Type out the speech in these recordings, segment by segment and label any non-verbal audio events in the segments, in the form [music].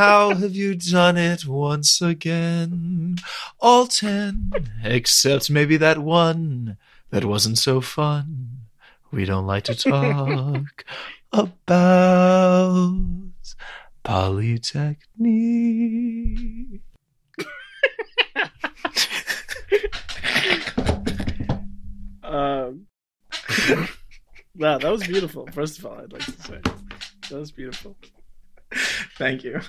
How have you done it once again? All ten, except maybe that one that wasn't so fun. We don't like to talk [laughs] about Polytechnique. [laughs] Um, [laughs] wow, that was beautiful. First of all, I'd like to say that was beautiful. [laughs] Thank you.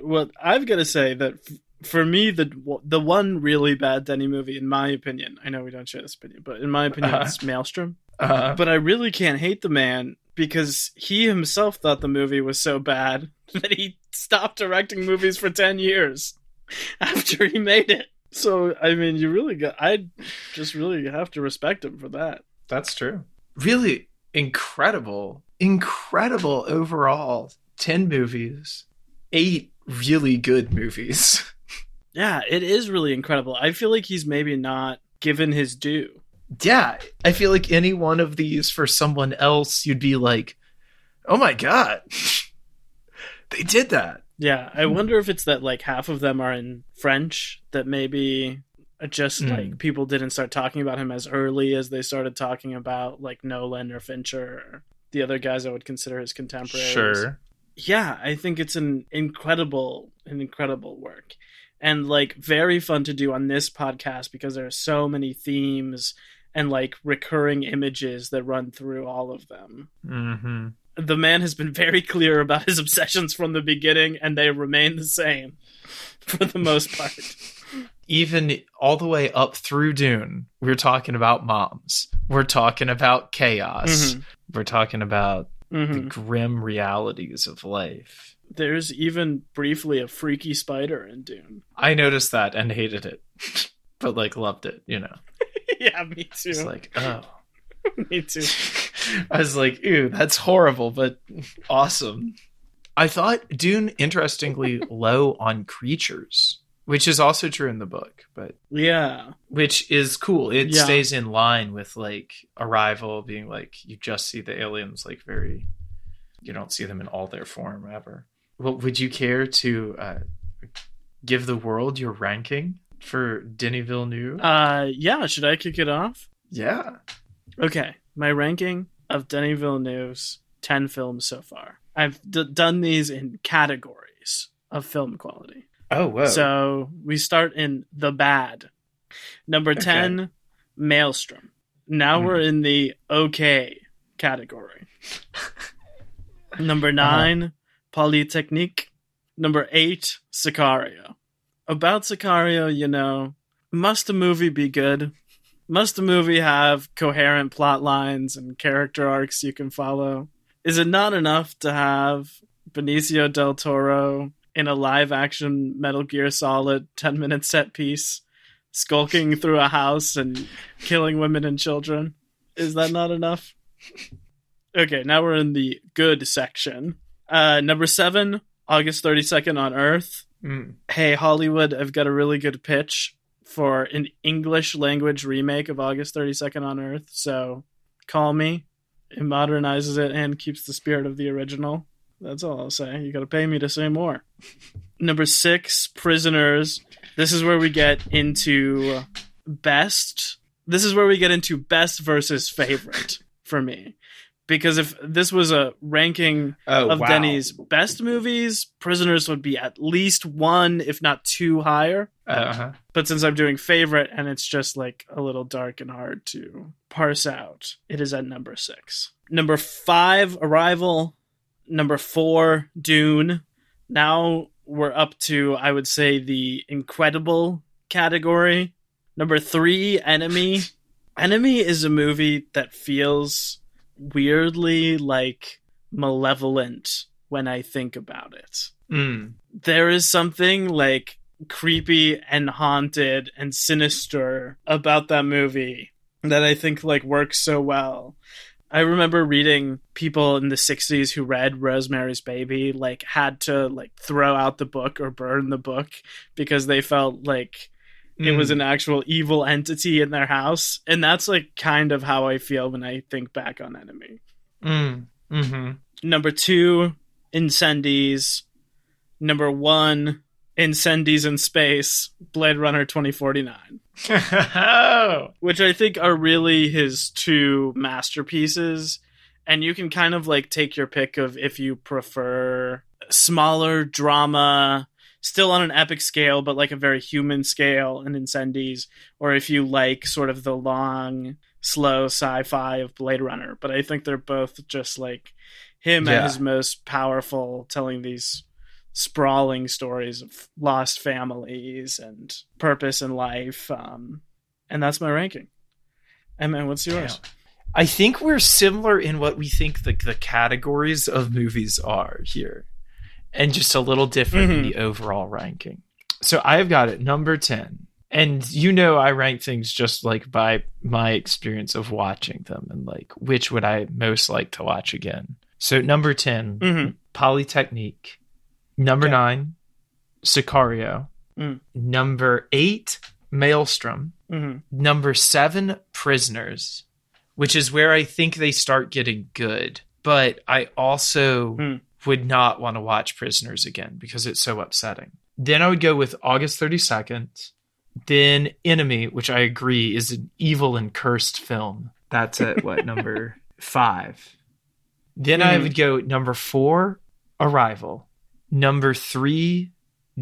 Well, I've got to say that f- for me, the the one really bad Denny movie, in my opinion, I know we don't share this opinion, but in my opinion, Uh-huh. it's Maelstrom. Uh, But I really can't hate the man because he himself thought the movie was so bad [laughs] that he stopped directing movies for 10 years [laughs] after he made it. So, I mean, you really got, I just really have to respect him for that. that's true. Really incredible, incredible overall. 10 movies, eight really good movies. [laughs] Yeah, it is really incredible. I feel like he's maybe not given his due. yeah, I feel like any one of these for someone else, you'd be like, oh my God, [laughs] they did that. Yeah, I wonder if it's that like half of them are in French that maybe just Hmm. like people didn't start talking about him as early as they started talking about like Nolan or Fincher or the other guys I would consider his contemporaries. Sure. Yeah, I think it's an incredible an incredible work. And like very fun to do on this podcast because there are so many themes and like recurring images that run through all of them Mm-hmm. the man has been very clear about his obsessions from the beginning, and they remain the same for the most part. [laughs] Even all the way up through Dune, we're talking about moms. We're talking about chaos. Mhm. We're talking about the Mhm. grim realities of life. There's even briefly a freaky spider in Dune. I noticed that and hated it, [laughs] but like loved it, you know. [laughs] yeah, me too. It's like, oh. [laughs] me too. I was like, ew, that's horrible, but awesome. I thought Dune, interestingly, low on creatures, which is also true in the book, but Yeah, which is cool. It Yeah. stays in line with like Arrival being like, you just see the aliens like very, you don't see them in all their form ever. Well, would you care to uh, give the world your ranking for Denis Villeneuve? uh, yeah. Should I kick it off? yeah. Okay, my ranking of Denis Villeneuve's ten films so far. I've d- done these in categories of film quality. Oh, whoa. So we start in the bad. Number Okay. 10, Maelstrom. Now Hmm. we're in the okay category. [laughs] Number Uh-huh. 9, Polytechnique. Number 8, Sicario. About Sicario, you know, must a movie be good? Must a movie have coherent plot lines and character arcs you can follow? Is it not enough to have Benicio del Toro in a live action Metal Gear Solid 10 minute set piece, skulking through a house and killing women and children. Is that not enough? Okay, now we're in the good section. Uh, number seven, August 32nd on Earth. Mm. Hey, Hollywood, I've got a really good pitch for an English language remake of August 32nd on Earth. So call me. It modernizes it and keeps the spirit of the original. That's all I'll say. You got to pay me to say more. Number six, Prisoners. This is where we get into best. This is where we get into best versus favorite for me. Because if this was a ranking Oh, of wow. Denny's best movies, Prisoners would be at least one, if not two higher. Uh-huh. But since I'm doing favorite and it's just like a little dark and hard to parse out, it is at number six. Number five, Arrival. Number four, Dune. Now we're up to, I would say, the incredible category. Number three, Enemy. [laughs] Enemy is a movie that feels weirdly like malevolent when I think about it Mm. there is something like creepy and haunted and sinister about that movie that I think like works so well. I remember reading people in the 60s who read Rosemary's Baby like had to like throw out the book or burn the book because they felt like it was Mm. an actual evil entity in their house and that's like kind of how I feel when I think back on Enemy. Mm. Mm-hmm. Number 2 Incendies Number one, Incendies in Space, Blade Runner 2049. [laughs] which I think are really his two masterpieces. And you can kind of like take your pick of if you prefer smaller drama, still on an epic scale, but like a very human scale in Incendies, or if you like sort of the long, slow sci fi of Blade Runner. But I think they're both just like him Yeah. at his most powerful, telling these sprawling stories of lost families and purpose in life. Um, and that's my ranking. And then what's yours? Damn. I think we're similar in what we think the the categories of movies are here, and just a little different in Mhm. the overall ranking. So I've got it number ten, and you know I rank things just like by my experience of watching them and like which would I most like to watch again. So number 10 Mhm. Polytechnique. Number nine, Sicario. Mm. Number eight, Maelstrom. Hmm number seven prisoners which is where i think they start getting good. But i also Hmm. would not want to watch prisoners again because it's so upsetting. Then i would go with august 32nd then enemy which i agree is an evil and cursed film. That's at what [laughs] number five? Then i Mhm. would go number four arrival number three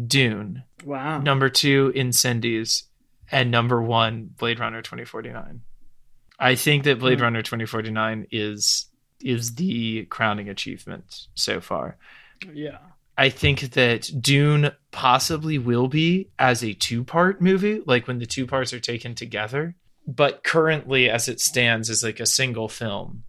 dune Wow. number two incendies and number one blade runner 2049 i think that blade Hmm. runner 2049 is is the crowning achievement so far Yeah. i think that dune possibly will be as a two part movie like when the two parts are taken together but currently as it stands is like a single film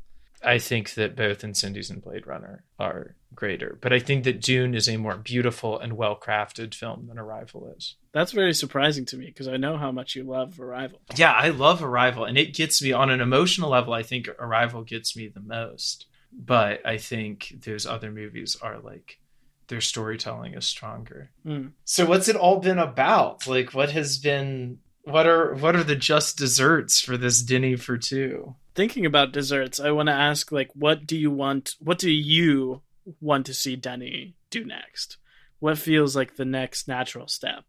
i think that both incendies and blade runner are greater but i think that dune is a more beautiful and well crafted film than arrival is That's very surprising to me because I know how much you love Arrival. Yeah, I love Arrival, and it gets me on an emotional level. I think Arrival gets me the most, but I think those other movies are like their storytelling is stronger. Mm. So, what's it all been about? Like, what has been? What are what are the just desserts for this Denny for two? Thinking about desserts, I want to ask like what do you want what do you want to see Denny do next? What feels like the next natural step?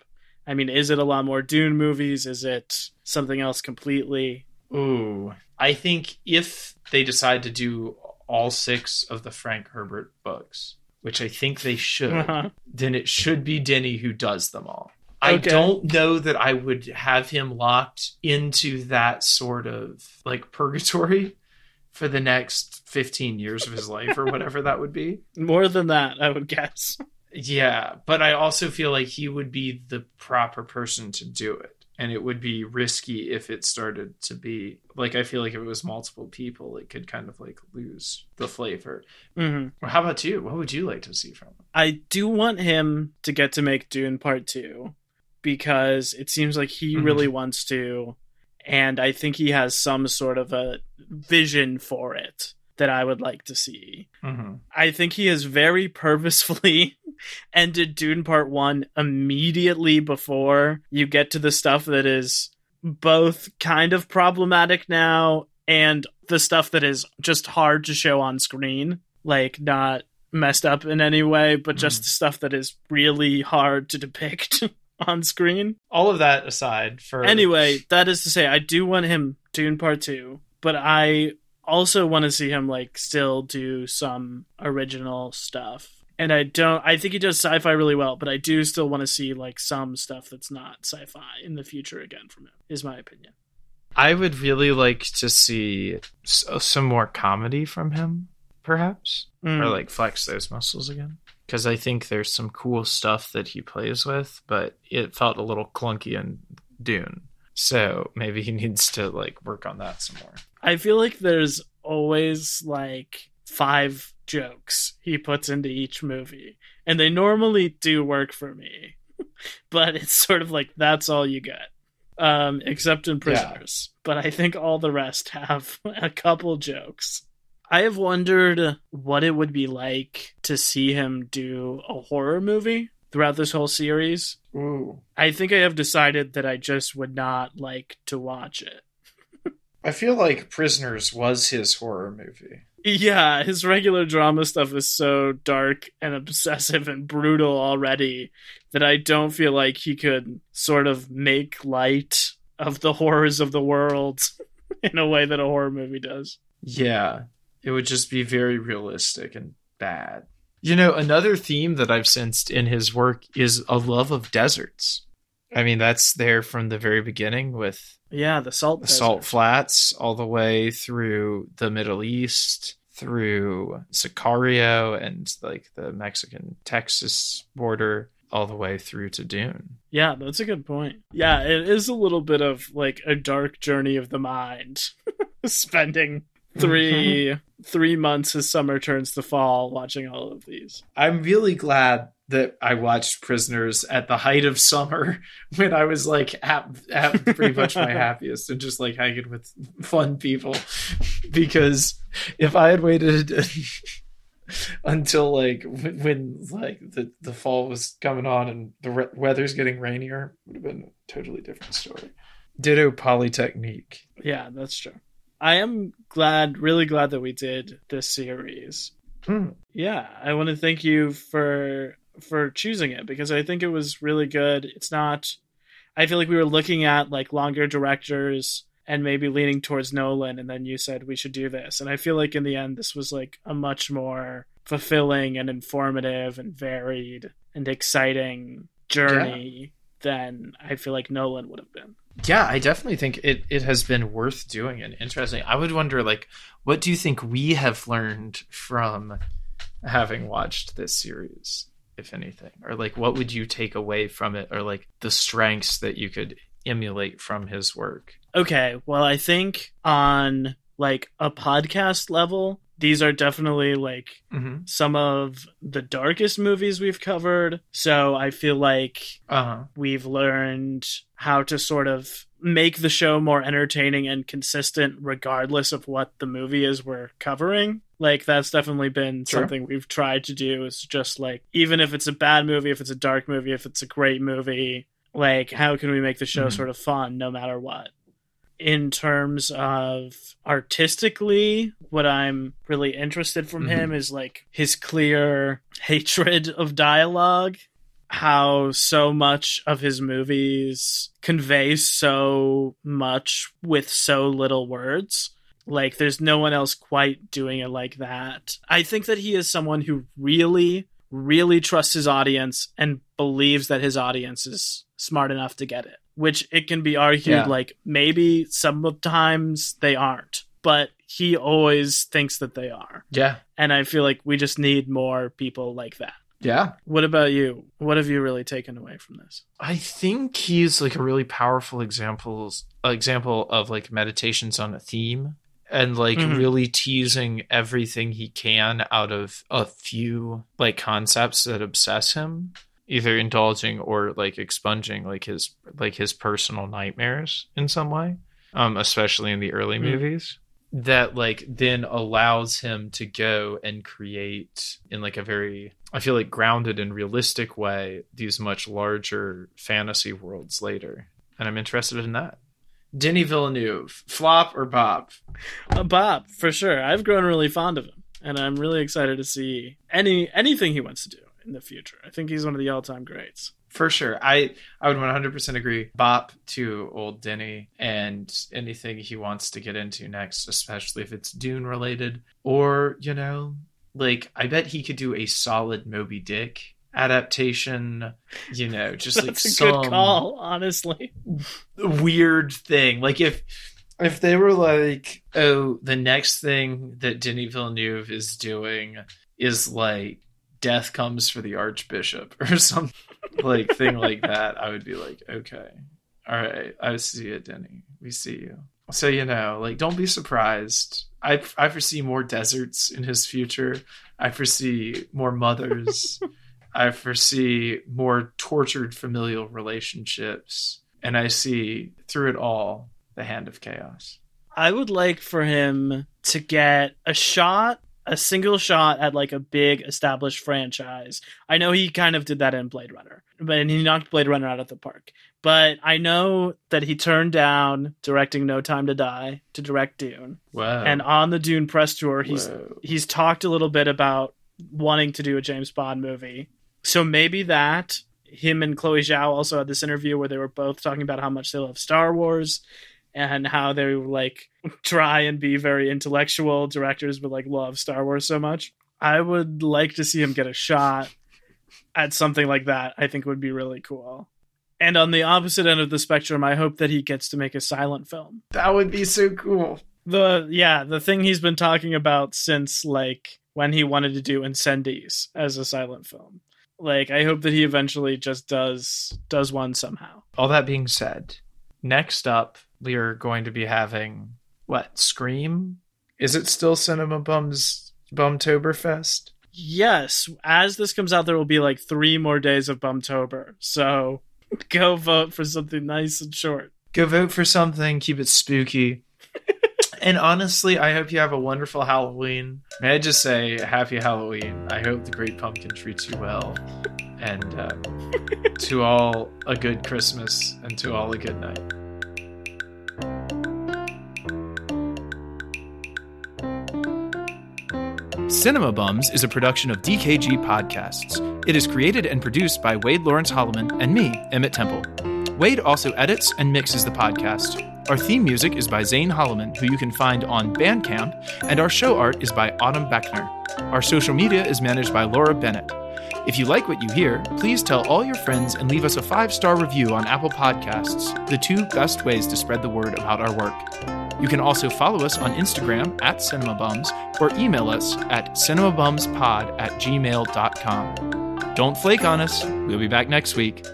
I mean, is it a lot more Dune movies? Is it something else completely? Ooh, I think if they decide to do all six of the Frank Herbert books, which I think they should, [laughs] Uh-huh. then it should be Denny who does them all. I Okay. don't know that I would have him locked into that sort of like purgatory for the next 15 years of his life or whatever that would be. [laughs] More than that, I would guess. Yeah, but I also feel like he would be the proper person to do it. And it would be risky if it started to be like I feel like if it was multiple people, it could kind of like lose the flavor. Mm-hmm. Or how about you? What would you like to see from him? I do want him to get to make Dune Part 2 because it seems like he Mhm. really wants to. And I think he has some sort of a vision for it that I would like to see. Mm-hmm. I think he has very [laughs] purposefully [laughs] ended Dune Part 1 immediately before you get to the stuff that is both kind of problematic now and the stuff that is just hard to show on screen. Like, not messed up in any way, but just Mhm. the stuff that is really hard to depict [laughs] [laughs] on screen. All of that aside, for Anyway, that is to say, I do want him Dune Part Two, but I also want to see him like still do some original stuff. And I don't. I think he does sci-fi really well, but I do still want to see like some stuff that's not sci-fi in the future again from him. Is my opinion. I would really like to see some more comedy from him, perhaps, Mm. or like flex those muscles again. Because I think there's some cool stuff that he plays with, but it felt a little clunky in Dune. So maybe he [laughs] needs to like work on that some more. I feel like there's always like five jokes he puts into each movie, and they normally do work for me. [laughs] but it's sort of like that's all you get, um, except in Prisoners. But I think all the rest [laughs] have a couple jokes. I have wondered what it would be like to see him do a horror movie throughout this whole series. Ooh. I think I have decided that I just would not like to watch it. I feel like Prisoners was his horror movie. Yeah, his regular drama stuff is so dark and obsessive and brutal already that I don't feel like he could sort of make light of the horrors of the world [laughs] in a way that a horror movie does. Yeah, it would just be very realistic and bad. You know, another theme that I've sensed in his work is a love of deserts. I mean, that's there from the very beginning with Yeah, the salt the salt flats all the way through the Middle East, through Sicario and like the Mexican Texas border, all the way through to Dune. Yeah, that's a good point. Yeah, it is a little bit of like a dark journey of the mind. [laughs] Spending 3 [laughs] 3 months as summer turns to fall watching all of these. I'm really glad that I watched Prisoners at the height of summer [laughs] when I was like at, at pretty much my [laughs] happiest and just like hanging with fun people. [laughs] Because if I had waited until like when, when like the, the fall was coming on and the re- weather's getting rainier, it would have been a totally different story. Ditto Polytechnique. Yeah, that's true. I am glad, really glad that we did this series. Hmm. Yeah, I want to thank you for for choosing it because I think it was really good. It's not I feel like we were looking at like longer directors and maybe leaning towards Nolan and then you said we should do this. And I feel like in the end this was like a much more fulfilling and informative and varied and exciting journey than I feel like Nolan would have been. Yeah, I definitely think it, it has been worth doing and interesting. I would wonder, like, what do you think we have learned from having watched this series, if anything? Or, like, what would you take away from it? Or, like, the strengths that you could emulate from his work? Okay, well, I think on like a podcast level, these are definitely like Mm-hmm. some of the darkest movies we've covered. So I feel like Uh huh. we've learned how to sort of make the show more entertaining and consistent regardless of what the movie is we're covering. Like that's definitely been Sure. something we've tried to do is just like even if it's a bad movie, if it's a dark movie, if it's a great movie, like how can we make the show Mhm. sort of fun no matter what? In terms of artistically, what I'm really interested from mm-hmm. him is like his clear hatred of dialogue how so much of his movies convey so much with so little words. Like, there's no one else quite doing it like that. I think that he is someone who really, really trusts his audience and believes that his audience is smart enough to get it. Which it can be argued, Yeah. like, maybe sometimes they aren't, but he always thinks that they are. Yeah. And I feel like we just need more people like that. Yeah. What about you? What have you really taken away from this? I think he's like a really powerful examples example of like meditations on a theme and like Mhm. really teasing everything he can out of a few like concepts that obsess him either indulging or like expunging like his like his personal nightmares in some way um especially in the early Mm. movies that like then allows him to go and create in like a very I feel like grounded and realistic way these much larger fantasy worlds later. And I'm interested in that. Denny Villeneuve, flop or bob Bob, for sure. I've grown really fond of him, and I'm really excited to see any anything he wants to do in the future. I think he's one of the all-time greats. For sure. I I would 100% agree. Bop to old Denny and anything he wants to get into next, especially if it's Dune related or, you know, like I bet he could do a solid Moby Dick adaptation, you know, just like [laughs] some good call, honestly. weird thing. Like if if they were like, oh, the next thing that Denis Villeneuve is doing is like death comes for the Archbishop [laughs] or some like thing like that, I would be like, okay, all right, I see it, Denny. We see you. So you know, like, don't be surprised. I I foresee more deserts in his future. I foresee more mothers. [laughs] I foresee more tortured familial relationships, and I see through it all the hand of chaos. I would like for him to get a shot a single shot at like a big established franchise. I know he kind of did that in Blade Runner, but and he knocked Blade Runner out of the park. But I know that he turned down directing No Time to Die to direct Dune. Wow. And on the Dune press tour, he's Whoa. he's talked a little bit about wanting to do a James Bond movie. So maybe that him and Chloe Zhao also had this interview where they were both talking about how much they love Star Wars and how they like [laughs] try and be very intellectual directors but like love Star Wars so much. I would like to see him get a shot at something like that. I think would be really cool. And on the opposite end of the spectrum, I hope that he gets to make a silent film that would be so cool. the yeah the thing he's been talking about since like when he wanted to do Incendies as a silent film. Like I hope that he eventually just does does one somehow. All that being said, next up we are going to be having what Scream? Is it still Cinema Bums Bumtoberfest? Yes, as this comes out, there will be like three more days of Bumtober. So [laughs] go vote for something nice and short. Go vote for something. Keep it spooky. [laughs] and honestly, I hope you have a wonderful Halloween. May I just say, Happy Halloween. I hope the Great Pumpkin treats you well. And uh, [laughs] to all, a good Christmas, and to all, a good night. Cinema Bums is a production of DKG Podcasts. It is created and produced by Wade Lawrence Holloman and me, Emmett Temple. Wade also edits and mixes the podcast. Our theme music is by Zane Holloman, who you can find on Bandcamp, and our show art is by Autumn Beckner. Our social media is managed by Laura Bennett. If you like what you hear, please tell all your friends and leave us a five star review on Apple Podcasts, the two best ways to spread the word about our work. You can also follow us on Instagram at CinemaBums or email us at cinemabumspod at gmail.com. Don't flake on us. We'll be back next week.